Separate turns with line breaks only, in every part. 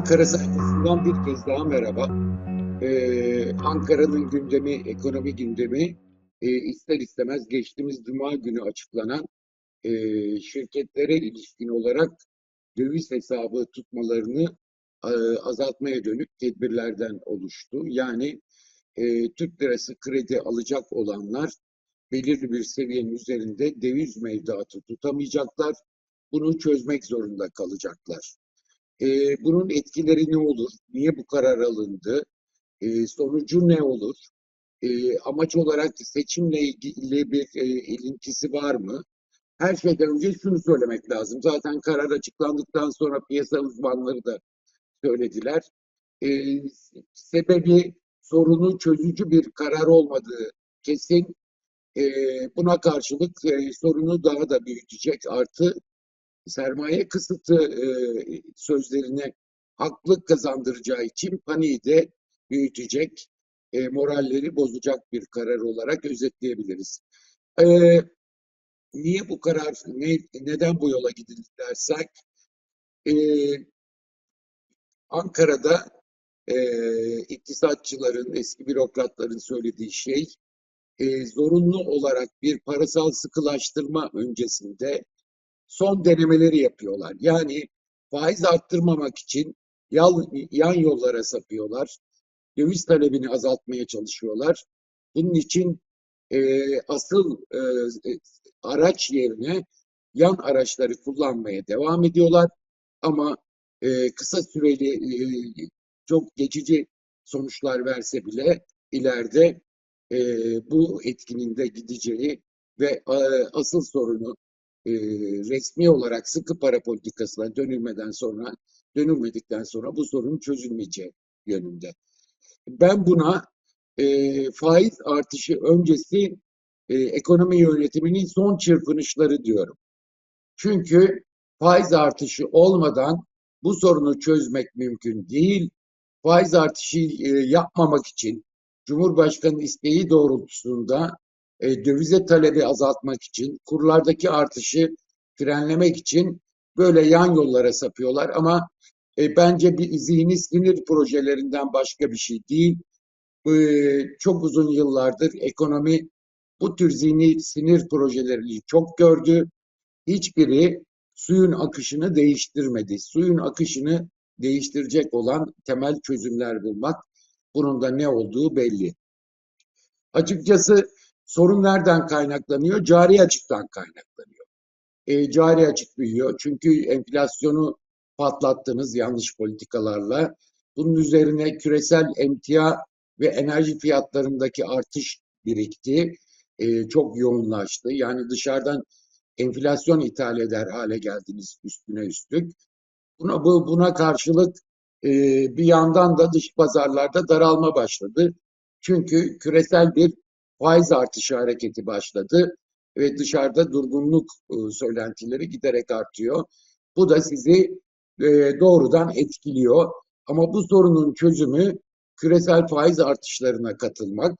Ankara sayfasından bir kez daha merhaba. Ee, Ankara'nın gündemi, ekonomi gündemi e, ister istemez geçtiğimiz Cuma günü açıklanan e, şirketlere ilişkin olarak döviz hesabı tutmalarını e, azaltmaya dönük tedbirlerden oluştu. Yani e, Türk lirası kredi alacak olanlar belirli bir seviyenin üzerinde döviz mevduatı tutamayacaklar. Bunu çözmek zorunda kalacaklar. E, bunun etkileri ne olur? Niye bu karar alındı? E, sonucu ne olur? E, amaç olarak seçimle ilgili bir e, ilintisi var mı? Her şeyden önce şunu söylemek lazım. Zaten karar açıklandıktan sonra piyasa uzmanları da söylediler. E, sebebi sorunu çözücü bir karar olmadığı kesin. E, buna karşılık e, sorunu daha da büyütecek artı sermaye kısıtı e, sözlerine haklı kazandıracağı için paniği de büyütecek, e, moralleri bozacak bir karar olarak özetleyebiliriz. E, niye bu karar, ne, neden bu yola gidildi dersek, e, Ankara'da e, iktisatçıların, eski bürokratların söylediği şey, e, zorunlu olarak bir parasal sıkılaştırma öncesinde son denemeleri yapıyorlar. Yani faiz arttırmamak için yan, yollara sapıyorlar. Döviz talebini azaltmaya çalışıyorlar. Bunun için e, asıl e, araç yerine yan araçları kullanmaya devam ediyorlar. Ama e, kısa süreli e, çok geçici sonuçlar verse bile ileride e, bu etkinin de gideceği ve e, asıl sorunu e, resmi olarak sıkı para politikasına dönülmeden sonra dönülmedikten sonra bu sorun çözülmeyeceği yönünde. Ben buna e, faiz artışı öncesi e, ekonomi yönetiminin son çırpınışları diyorum. Çünkü faiz artışı olmadan bu sorunu çözmek mümkün değil. Faiz artışı e, yapmamak için Cumhurbaşkanı isteği doğrultusunda e, dövize talebi azaltmak için, kurlardaki artışı frenlemek için böyle yan yollara sapıyorlar. Ama e, bence bir zihni sinir projelerinden başka bir şey değil. E, çok uzun yıllardır ekonomi bu tür zihni sinir projelerini çok gördü. Hiçbiri suyun akışını değiştirmedi. Suyun akışını değiştirecek olan temel çözümler bulmak. Bunun da ne olduğu belli. Açıkçası sorun nereden kaynaklanıyor? Cari açıktan kaynaklanıyor. E, cari açık büyüyor. Çünkü enflasyonu patlattınız yanlış politikalarla. Bunun üzerine küresel emtia ve enerji fiyatlarındaki artış birikti. E, çok yoğunlaştı. Yani dışarıdan enflasyon ithal eder hale geldiniz üstüne üstlük. Buna, bu, buna karşılık e, bir yandan da dış pazarlarda daralma başladı. Çünkü küresel bir faiz artışı hareketi başladı ve dışarıda durgunluk e, söylentileri giderek artıyor. Bu da sizi e, doğrudan etkiliyor. Ama bu sorunun çözümü küresel faiz artışlarına katılmak.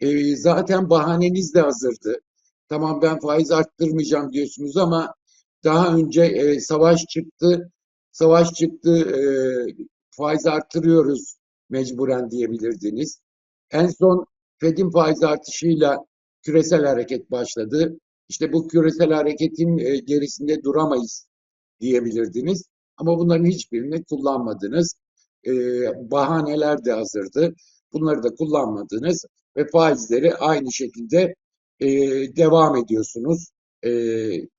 E, zaten bahaneniz de hazırdı. Tamam ben faiz arttırmayacağım diyorsunuz ama daha önce savaş çıktı. Savaş çıktı, faiz arttırıyoruz mecburen diyebilirdiniz. En son Fed'in faiz artışıyla küresel hareket başladı. İşte bu küresel hareketin e, gerisinde duramayız diyebilirdiniz. Ama bunların hiçbirini kullanmadınız. E, bahaneler de hazırdı. Bunları da kullanmadınız ve faizleri aynı şekilde e, devam ediyorsunuz.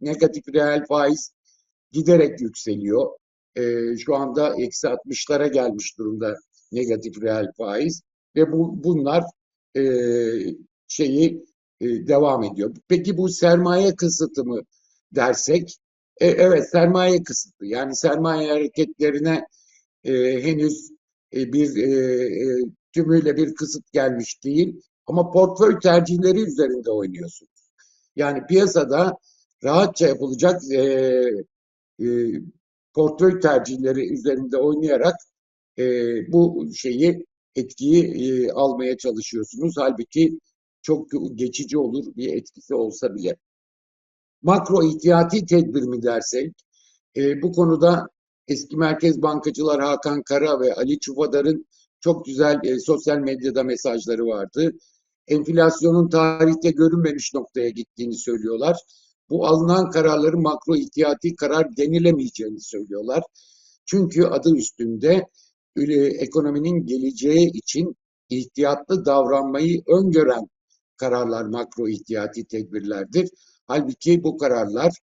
Negatif reel faiz giderek yükseliyor. Şu anda eksi 60'lara gelmiş durumda negatif reel faiz ve bu bunlar e, şeyi e, devam ediyor. Peki bu sermaye kısıtı mı dersek? E, evet sermaye kısıtı. Yani sermaye hareketlerine henüz bir tümüyle bir kısıt gelmiş değil. Ama portföy tercihleri üzerinde oynuyorsunuz. Yani piyasada rahatça yapılacak e, e, portföy tercihleri üzerinde oynayarak e, bu şeyi etkiyi e, almaya çalışıyorsunuz. Halbuki çok geçici olur bir etkisi olsa bile. Makro ihtiyati tedbir mi dersek, e, bu konuda eski merkez bankacılar Hakan Kara ve Ali Çufadar'ın çok güzel e, sosyal medyada mesajları vardı. Enflasyonun tarihte görünmemiş noktaya gittiğini söylüyorlar. Bu alınan kararların makro ihtiyati karar denilemeyeceğini söylüyorlar. Çünkü adı üstünde ekonominin geleceği için ihtiyatlı davranmayı öngören kararlar makro ihtiyati tedbirlerdir. Halbuki bu kararlar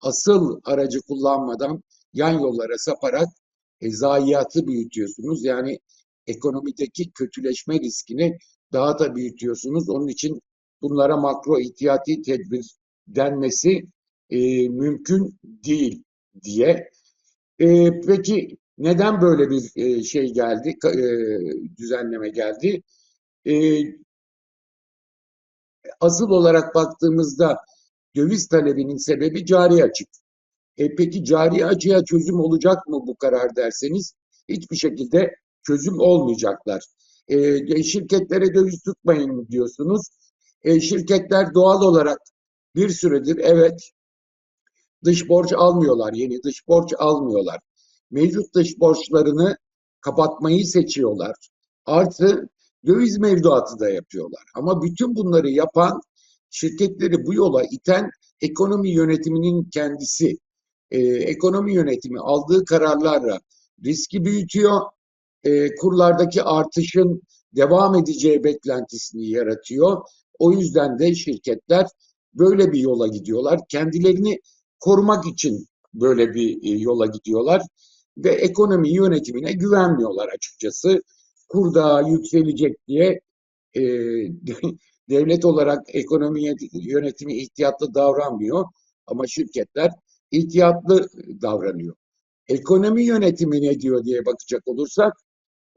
asıl aracı kullanmadan yan yollara saparak e, zayiatı büyütüyorsunuz. Yani ekonomideki kötüleşme riskini daha da büyütüyorsunuz. Onun için bunlara makro ihtiyati tedbir denmesi e, mümkün değil diye. E, peki neden böyle bir e, şey geldi, e, düzenleme geldi? E, asıl olarak baktığımızda döviz talebinin sebebi cari açık. E peki cari açığa çözüm olacak mı bu karar derseniz hiçbir şekilde çözüm olmayacaklar. E, şirketlere döviz tutmayın diyorsunuz. E, şirketler doğal olarak bir süredir evet dış borç almıyorlar, yeni dış borç almıyorlar. Mevcut dış borçlarını kapatmayı seçiyorlar. Artı döviz mevduatı da yapıyorlar. Ama bütün bunları yapan şirketleri bu yola iten ekonomi yönetiminin kendisi. Ee, ekonomi yönetimi aldığı kararlarla riski büyütüyor. Ee, kurlardaki artışın devam edeceği beklentisini yaratıyor. O yüzden de şirketler böyle bir yola gidiyorlar. Kendilerini korumak için böyle bir e, yola gidiyorlar ve ekonomi yönetimine güvenmiyorlar açıkçası. Kur daha yükselecek diye e, devlet olarak ekonomi yönetimi ihtiyatlı davranmıyor ama şirketler ihtiyatlı davranıyor. Ekonomi yönetimi ne diyor diye bakacak olursak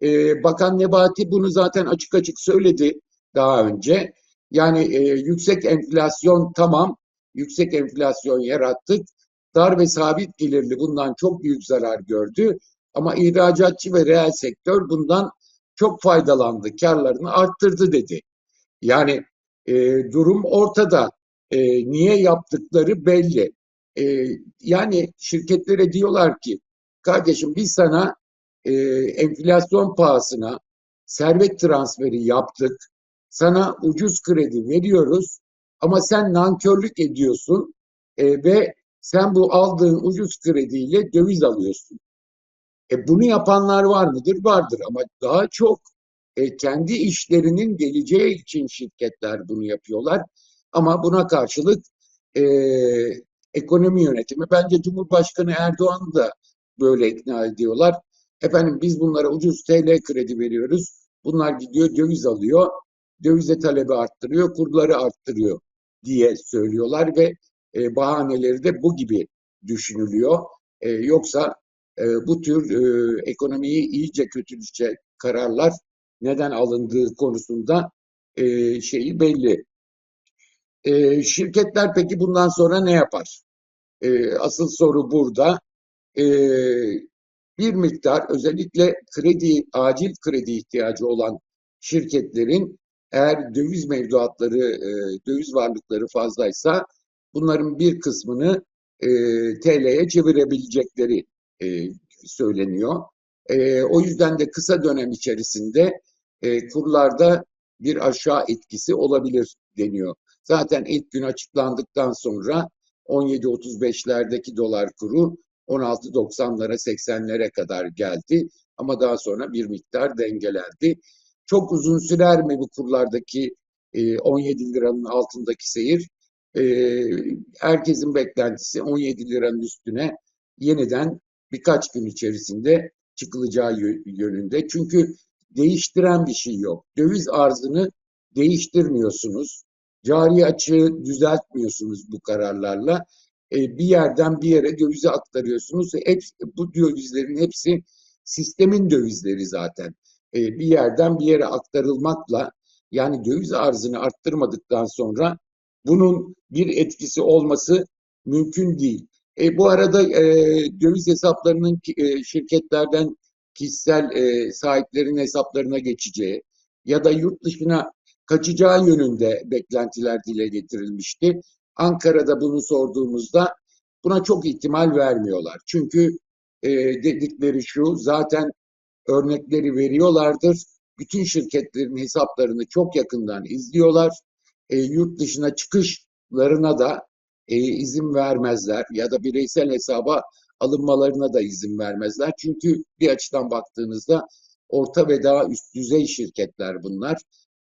e, Bakan Nebati bunu zaten açık açık söyledi daha önce. Yani e, yüksek enflasyon tamam, yüksek enflasyon yarattık. Dar ve sabit gelirli bundan çok büyük zarar gördü. Ama ihracatçı ve reel sektör bundan çok faydalandı, karlarını arttırdı dedi. Yani e, durum ortada. E, niye yaptıkları belli. E, yani şirketlere diyorlar ki, kardeşim biz sana e, enflasyon pahasına servet transferi yaptık. Sana ucuz kredi veriyoruz ama sen nankörlük ediyorsun e, ve sen bu aldığın ucuz krediyle döviz alıyorsun. E bunu yapanlar var mıdır? Vardır ama daha çok e, kendi işlerinin geleceği için şirketler bunu yapıyorlar. Ama buna karşılık e, ekonomi yönetimi bence Cumhurbaşkanı Erdoğan da böyle ikna ediyorlar. Efendim biz bunlara ucuz TL kredi veriyoruz. Bunlar gidiyor döviz alıyor. Dövize talebi arttırıyor, kurları arttırıyor diye söylüyorlar ve e, bahaneleri de bu gibi düşünülüyor. E, yoksa e, bu tür e, ekonomiyi iyice kötülecek kararlar neden alındığı konusunda e, şeyi belli. E, şirketler peki bundan sonra ne yapar? E, asıl soru burada. E, bir miktar özellikle kredi, acil kredi ihtiyacı olan şirketlerin eğer döviz mevduatları, e, döviz varlıkları fazlaysa bunların bir kısmını e, TL'ye çevirebilecekleri e, söyleniyor. E, o yüzden de kısa dönem içerisinde e, kurlarda bir aşağı etkisi olabilir deniyor. Zaten ilk gün açıklandıktan sonra 17.35'lerdeki dolar kuru 16.90'lara 80'lere kadar geldi ama daha sonra bir miktar dengelendi. Çok uzun sürer mi bu kurlardaki e, 17 liranın altındaki seyir? E, herkesin beklentisi 17 liranın üstüne yeniden birkaç gün içerisinde çıkılacağı yönünde. Çünkü değiştiren bir şey yok. Döviz arzını değiştirmiyorsunuz. Cari açığı düzeltmiyorsunuz bu kararlarla. E, bir yerden bir yere dövize aktarıyorsunuz. Hep, bu dövizlerin hepsi sistemin dövizleri zaten. E, bir yerden bir yere aktarılmakla yani döviz arzını arttırmadıktan sonra bunun bir etkisi olması mümkün değil. E, bu arada e, döviz hesaplarının e, şirketlerden kişisel e, sahiplerin hesaplarına geçeceği ya da yurt dışına kaçacağı yönünde beklentiler dile getirilmişti. Ankara'da bunu sorduğumuzda buna çok ihtimal vermiyorlar. Çünkü e, dedikleri şu, zaten örnekleri veriyorlardır. Bütün şirketlerin hesaplarını çok yakından izliyorlar. E, yurt dışına çıkışlarına da e, izin vermezler ya da bireysel hesaba alınmalarına da izin vermezler. Çünkü bir açıdan baktığınızda orta ve daha üst düzey şirketler bunlar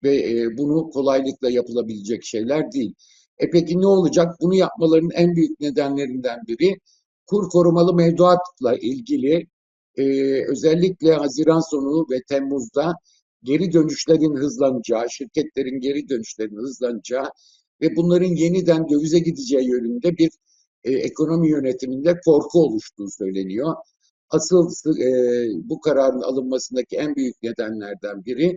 ve e, bunu kolaylıkla yapılabilecek şeyler değil. E peki ne olacak? Bunu yapmalarının en büyük nedenlerinden biri kur korumalı mevduatla ilgili e, özellikle Haziran sonu ve Temmuz'da geri dönüşlerin hızlanacağı, şirketlerin geri dönüşlerinin hızlanacağı ve bunların yeniden dövize gideceği yönünde bir e, ekonomi yönetiminde korku oluştuğu söyleniyor. Asıl e, bu kararın alınmasındaki en büyük nedenlerden biri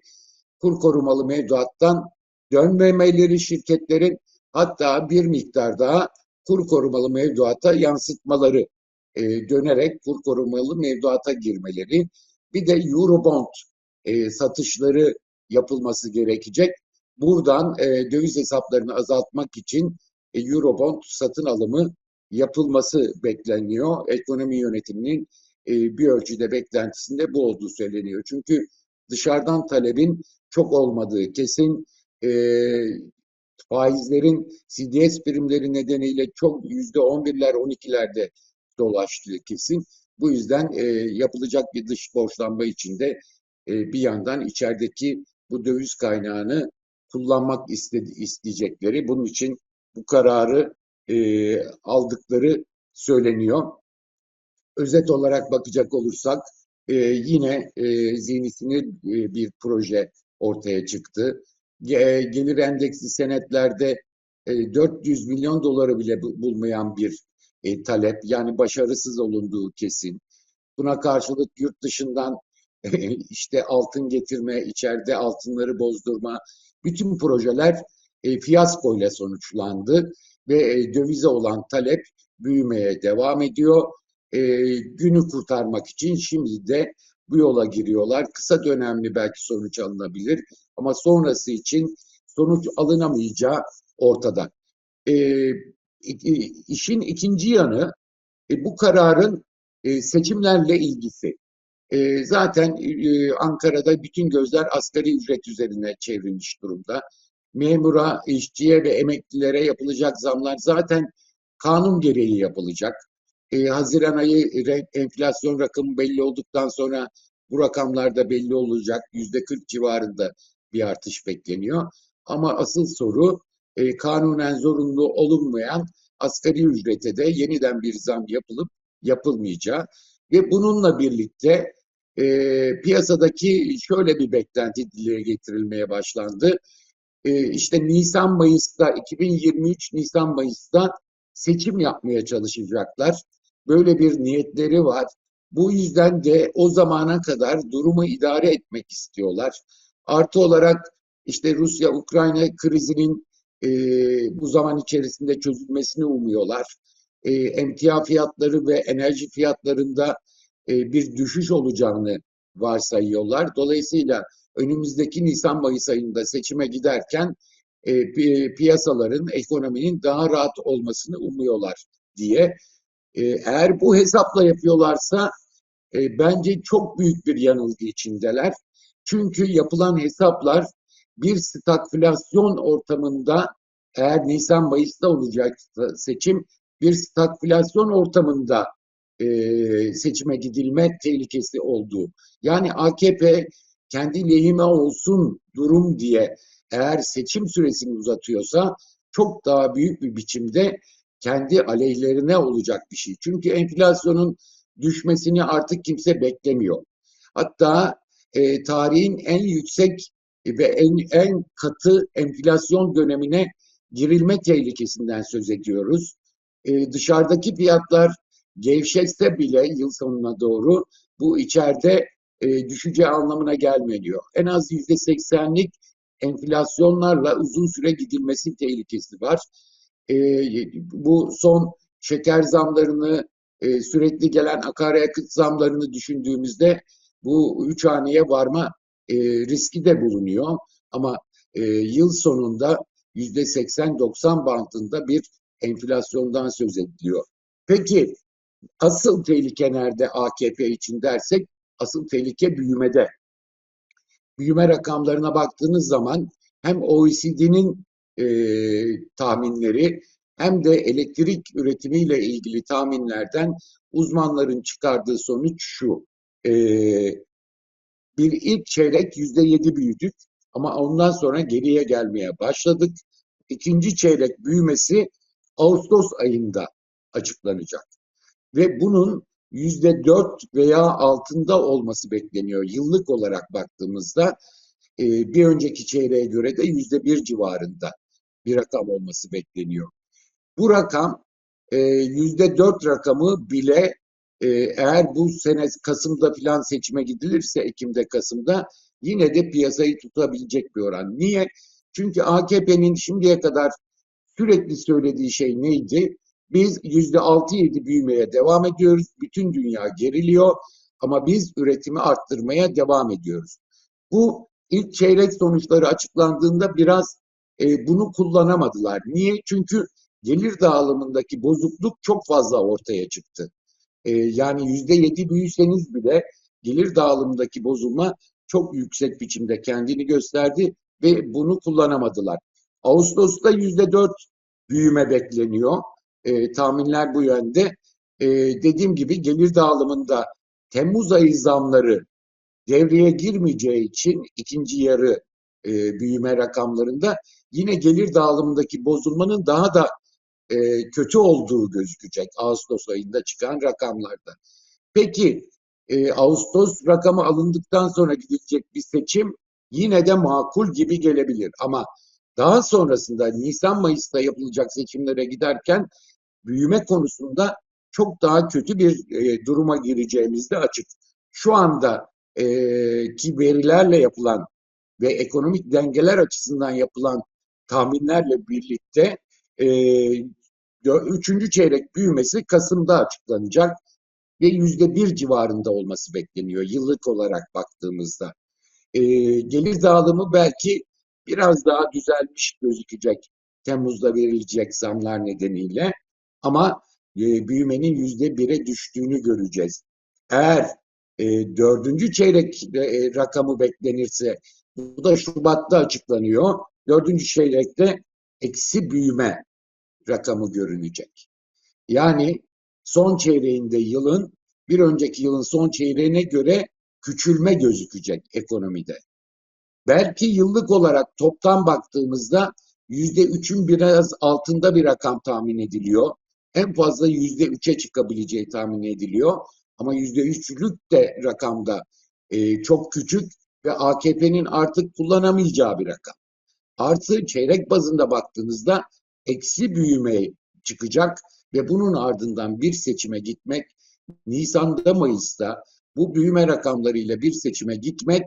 kur korumalı mevduattan dönmemeleri şirketlerin hatta bir miktar daha kur korumalı mevduata yansıtmaları e, dönerek kur korumalı mevduata girmeleri bir de Eurobond e, satışları yapılması gerekecek. Buradan e, döviz hesaplarını azaltmak için e, Eurobond satın alımı yapılması bekleniyor. Ekonomi yönetiminin e, bir ölçüde beklentisinde bu olduğu söyleniyor. Çünkü dışarıdan talebin çok olmadığı kesin e, faizlerin CDS primleri nedeniyle çok yüzde on birler, on ikilerde dolaştığı kesin. Bu yüzden e, yapılacak bir dış borçlanma içinde bir yandan içerideki bu döviz kaynağını kullanmak istedi, isteyecekleri, bunun için bu kararı e, aldıkları söyleniyor. Özet olarak bakacak olursak e, yine e, zihnisi e, bir proje ortaya çıktı. E, gelir endeksli senetlerde e, 400 milyon doları bile bulmayan bir e, talep yani başarısız olunduğu kesin. Buna karşılık yurt dışından işte altın getirme, içeride altınları bozdurma bütün projeler e, fiyaskoyla sonuçlandı ve e, dövize olan talep büyümeye devam ediyor. E, günü kurtarmak için şimdi de bu yola giriyorlar. Kısa dönemli belki sonuç alınabilir ama sonrası için sonuç alınamayacağı ortada. E, işin ikinci yanı e, bu kararın e, seçimlerle ilgisi. E, zaten e, Ankara'da bütün gözler asgari ücret üzerine çevrilmiş durumda. Memura, işçiye ve emeklilere yapılacak zamlar zaten kanun gereği yapılacak. E, Haziran ayı enflasyon rakamı belli olduktan sonra bu rakamlar da belli olacak. Yüzde 40 civarında bir artış bekleniyor. Ama asıl soru e, kanunen zorunlu olunmayan asgari ücrete de yeniden bir zam yapılıp yapılmayacağı ve bununla birlikte e, piyasadaki şöyle bir beklenti dile getirilmeye başlandı. E, işte Nisan-Mayıs'ta 2023 Nisan-Mayıs'ta seçim yapmaya çalışacaklar. Böyle bir niyetleri var. Bu yüzden de o zamana kadar durumu idare etmek istiyorlar. Artı olarak işte Rusya-Ukrayna krizinin e, bu zaman içerisinde çözülmesini umuyorlar. E, emtia fiyatları ve enerji fiyatlarında e, bir düşüş olacağını varsayıyorlar. Dolayısıyla önümüzdeki Nisan-Mayıs ayında seçime giderken e, piyasaların, ekonominin daha rahat olmasını umuyorlar diye. E, eğer bu hesapla yapıyorlarsa bence çok büyük bir yanılgı içindeler. Çünkü yapılan hesaplar bir stagflasyon ortamında eğer Nisan-Mayıs'ta olacak seçim bir stagflasyon ortamında e, seçime gidilme tehlikesi olduğu. Yani AKP kendi lehime olsun durum diye eğer seçim süresini uzatıyorsa çok daha büyük bir biçimde kendi aleyhlerine olacak bir şey. Çünkü enflasyonun düşmesini artık kimse beklemiyor. Hatta e, tarihin en yüksek ve en, en katı enflasyon dönemine girilme tehlikesinden söz ediyoruz. E, dışarıdaki fiyatlar gevşetse bile yıl sonuna doğru bu içeride e, düşeceği anlamına gelmiyor. En az yüzde seksenlik enflasyonlarla uzun süre gidilmesi tehlikesi var. E, bu son şeker zamlarını, e, sürekli gelen akaryakıt zamlarını düşündüğümüzde bu üç haneye varma e, riski de bulunuyor. Ama e, yıl sonunda yüzde 80-90 bantında bir enflasyondan söz ediliyor. Peki Asıl tehlike nerede AKP için dersek, asıl tehlike büyümede. Büyüme rakamlarına baktığınız zaman hem OECD'nin e, tahminleri hem de elektrik üretimiyle ilgili tahminlerden uzmanların çıkardığı sonuç şu. E, bir ilk çeyrek yüzde yedi büyüdük ama ondan sonra geriye gelmeye başladık. İkinci çeyrek büyümesi Ağustos ayında açıklanacak. Ve bunun yüzde dört veya altında olması bekleniyor. Yıllık olarak baktığımızda e, bir önceki çeyreğe göre de yüzde bir civarında bir rakam olması bekleniyor. Bu rakam e, yüzde dört rakamı bile e, eğer bu sene Kasım'da filan seçime gidilirse Ekim'de Kasım'da yine de piyasayı tutabilecek bir oran. Niye? Çünkü AKP'nin şimdiye kadar sürekli söylediği şey neydi? Biz yüzde altı yedi büyümeye devam ediyoruz. Bütün dünya geriliyor ama biz üretimi arttırmaya devam ediyoruz. Bu ilk çeyrek sonuçları açıklandığında biraz e, bunu kullanamadılar. Niye? Çünkü gelir dağılımındaki bozukluk çok fazla ortaya çıktı. E, yani yüzde yedi büyüseniz bile gelir dağılımındaki bozulma çok yüksek biçimde kendini gösterdi ve bunu kullanamadılar. Ağustos'ta yüzde dört büyüme bekleniyor. E, tahminler bu yönde. E, dediğim gibi gelir dağılımında Temmuz ayı zamları devreye girmeyeceği için ikinci yarı e, büyüme rakamlarında yine gelir dağılımındaki bozulmanın daha da e, kötü olduğu gözükecek Ağustos ayında çıkan rakamlarda. Peki e, Ağustos rakamı alındıktan sonra gidecek bir seçim yine de makul gibi gelebilir ama daha sonrasında Nisan-Mayıs'ta yapılacak seçimlere giderken büyüme konusunda çok daha kötü bir e, duruma gireceğimiz de açık. Şu anda e, ki verilerle yapılan ve ekonomik dengeler açısından yapılan tahminlerle birlikte e, üçüncü çeyrek büyümesi Kasım'da açıklanacak ve yüzde bir civarında olması bekleniyor yıllık olarak baktığımızda. E, gelir dağılımı belki biraz daha düzelmiş gözükecek Temmuz'da verilecek zamlar nedeniyle ama e, büyümenin yüzde bire düştüğünü göreceğiz. Eğer e, dördüncü çeyrek e, rakamı beklenirse bu da Şubat'ta açıklanıyor. Dördüncü çeyrekte eksi büyüme rakamı görünecek. Yani son çeyreğinde yılın bir önceki yılın son çeyreğine göre küçülme gözükecek ekonomide. Belki yıllık olarak toptan baktığımızda yüzde üçün biraz altında bir rakam tahmin ediliyor. En fazla yüzde üçe çıkabileceği tahmin ediliyor. Ama yüzde üçlük de rakamda e, çok küçük ve AKP'nin artık kullanamayacağı bir rakam. Artı çeyrek bazında baktığınızda eksi büyüme çıkacak ve bunun ardından bir seçime gitmek Nisan'da Mayıs'ta bu büyüme rakamlarıyla bir seçime gitmek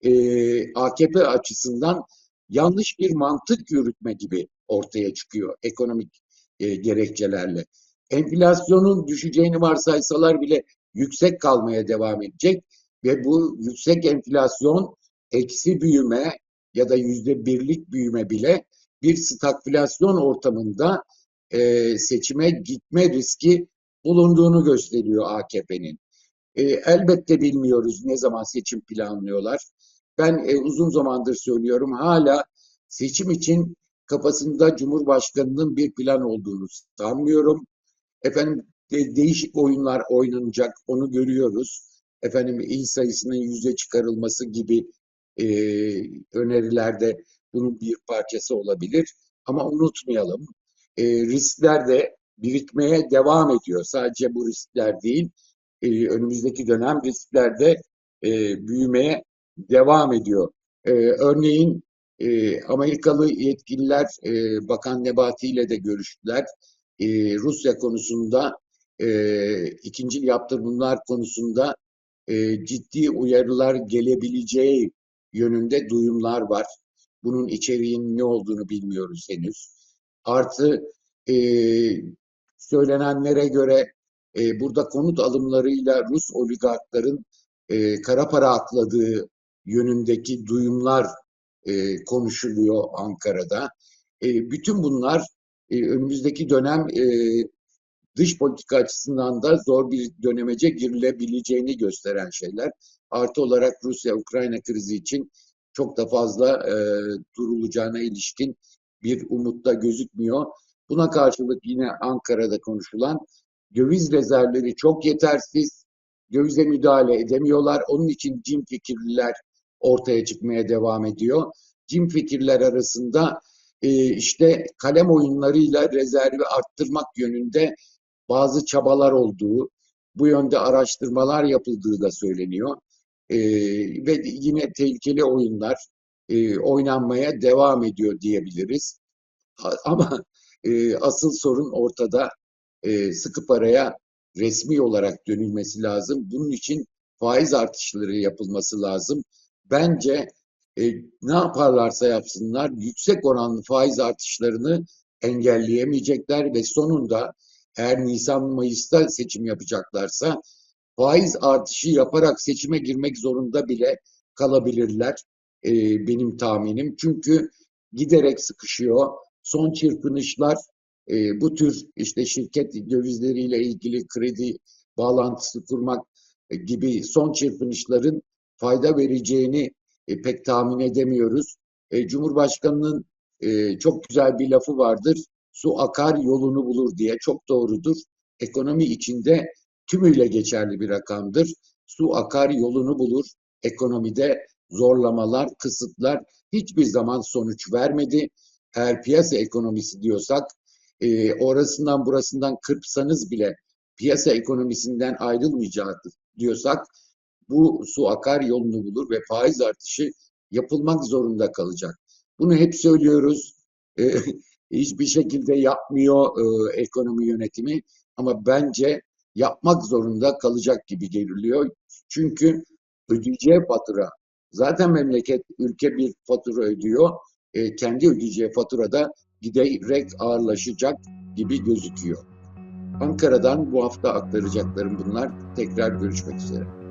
e, AKP açısından yanlış bir mantık yürütme gibi ortaya çıkıyor ekonomik e, gerekçelerle. Enflasyonun düşeceğini varsaysalar bile yüksek kalmaya devam edecek ve bu yüksek enflasyon eksi büyüme ya da yüzde birlik büyüme bile bir stagflasyon ortamında e, seçime gitme riski bulunduğunu gösteriyor AKP'nin. E, elbette bilmiyoruz ne zaman seçim planlıyorlar. Ben e, uzun zamandır söylüyorum hala seçim için kafasında Cumhurbaşkanı'nın bir plan olduğunu sanmıyorum. Efendim de, değişik oyunlar oynanacak onu görüyoruz. Efendim il sayısının yüze çıkarılması gibi e, önerilerde bunun bir parçası olabilir. Ama unutmayalım e, riskler de birikmeye devam ediyor. Sadece bu riskler değil, e, önümüzdeki dönem riskler de e, büyümeye devam ediyor. E, örneğin e, Amerikalı yetkililer e, Bakan Nebati ile de görüştüler. E, Rusya konusunda e, ikinci yaptırımlar konusunda e, ciddi uyarılar gelebileceği yönünde duyumlar var. Bunun içeriğinin ne olduğunu bilmiyoruz henüz. Artı e, söylenenlere göre e, burada konut alımlarıyla Rus oligarkların e, kara para akladığı yönündeki duyumlar e, konuşuluyor Ankara'da. E, bütün bunlar e, önümüzdeki dönem dış politika açısından da zor bir dönemece girilebileceğini gösteren şeyler. Artı olarak Rusya-Ukrayna krizi için çok da fazla durulacağına ilişkin bir umutta gözükmüyor. Buna karşılık yine Ankara'da konuşulan döviz rezervleri çok yetersiz, dövize müdahale edemiyorlar. Onun için cin fikirliler ortaya çıkmaya devam ediyor. Cin fikirler arasında e, işte kalem oyunlarıyla rezervi arttırmak yönünde bazı çabalar olduğu, bu yönde araştırmalar yapıldığı da söyleniyor. E, ve yine tehlikeli oyunlar e, oynanmaya devam ediyor diyebiliriz. Ama asıl sorun ortada. E, sıkı paraya resmi olarak dönülmesi lazım. Bunun için faiz artışları yapılması lazım. Bence e, ne yaparlarsa yapsınlar yüksek oranlı faiz artışlarını engelleyemeyecekler ve sonunda eğer Nisan-Mayıs'ta seçim yapacaklarsa faiz artışı yaparak seçime girmek zorunda bile kalabilirler e, benim tahminim. Çünkü giderek sıkışıyor. Son çırpınışlar e, bu tür işte şirket dövizleriyle ilgili kredi bağlantısı kurmak e, gibi son çırpınışların fayda vereceğini e, pek tahmin edemiyoruz. E, Cumhurbaşkanının e, çok güzel bir lafı vardır. Su akar yolunu bulur diye çok doğrudur. Ekonomi içinde tümüyle geçerli bir rakamdır. Su akar yolunu bulur. Ekonomide zorlamalar, kısıtlar hiçbir zaman sonuç vermedi. Eğer piyasa ekonomisi diyorsak e, orasından burasından kırpsanız bile piyasa ekonomisinden ayrılmayacaktır diyorsak bu su akar yolunu bulur ve faiz artışı yapılmak zorunda kalacak. Bunu hep söylüyoruz. E, hiçbir şekilde yapmıyor e, ekonomi yönetimi ama bence yapmak zorunda kalacak gibi geliyor. Çünkü ödeyeceği fatura zaten memleket ülke bir fatura ödüyor. E, kendi ödeyeceği faturada giderek ağırlaşacak gibi gözüküyor. Ankara'dan bu hafta aktaracaklarım bunlar. Tekrar görüşmek üzere.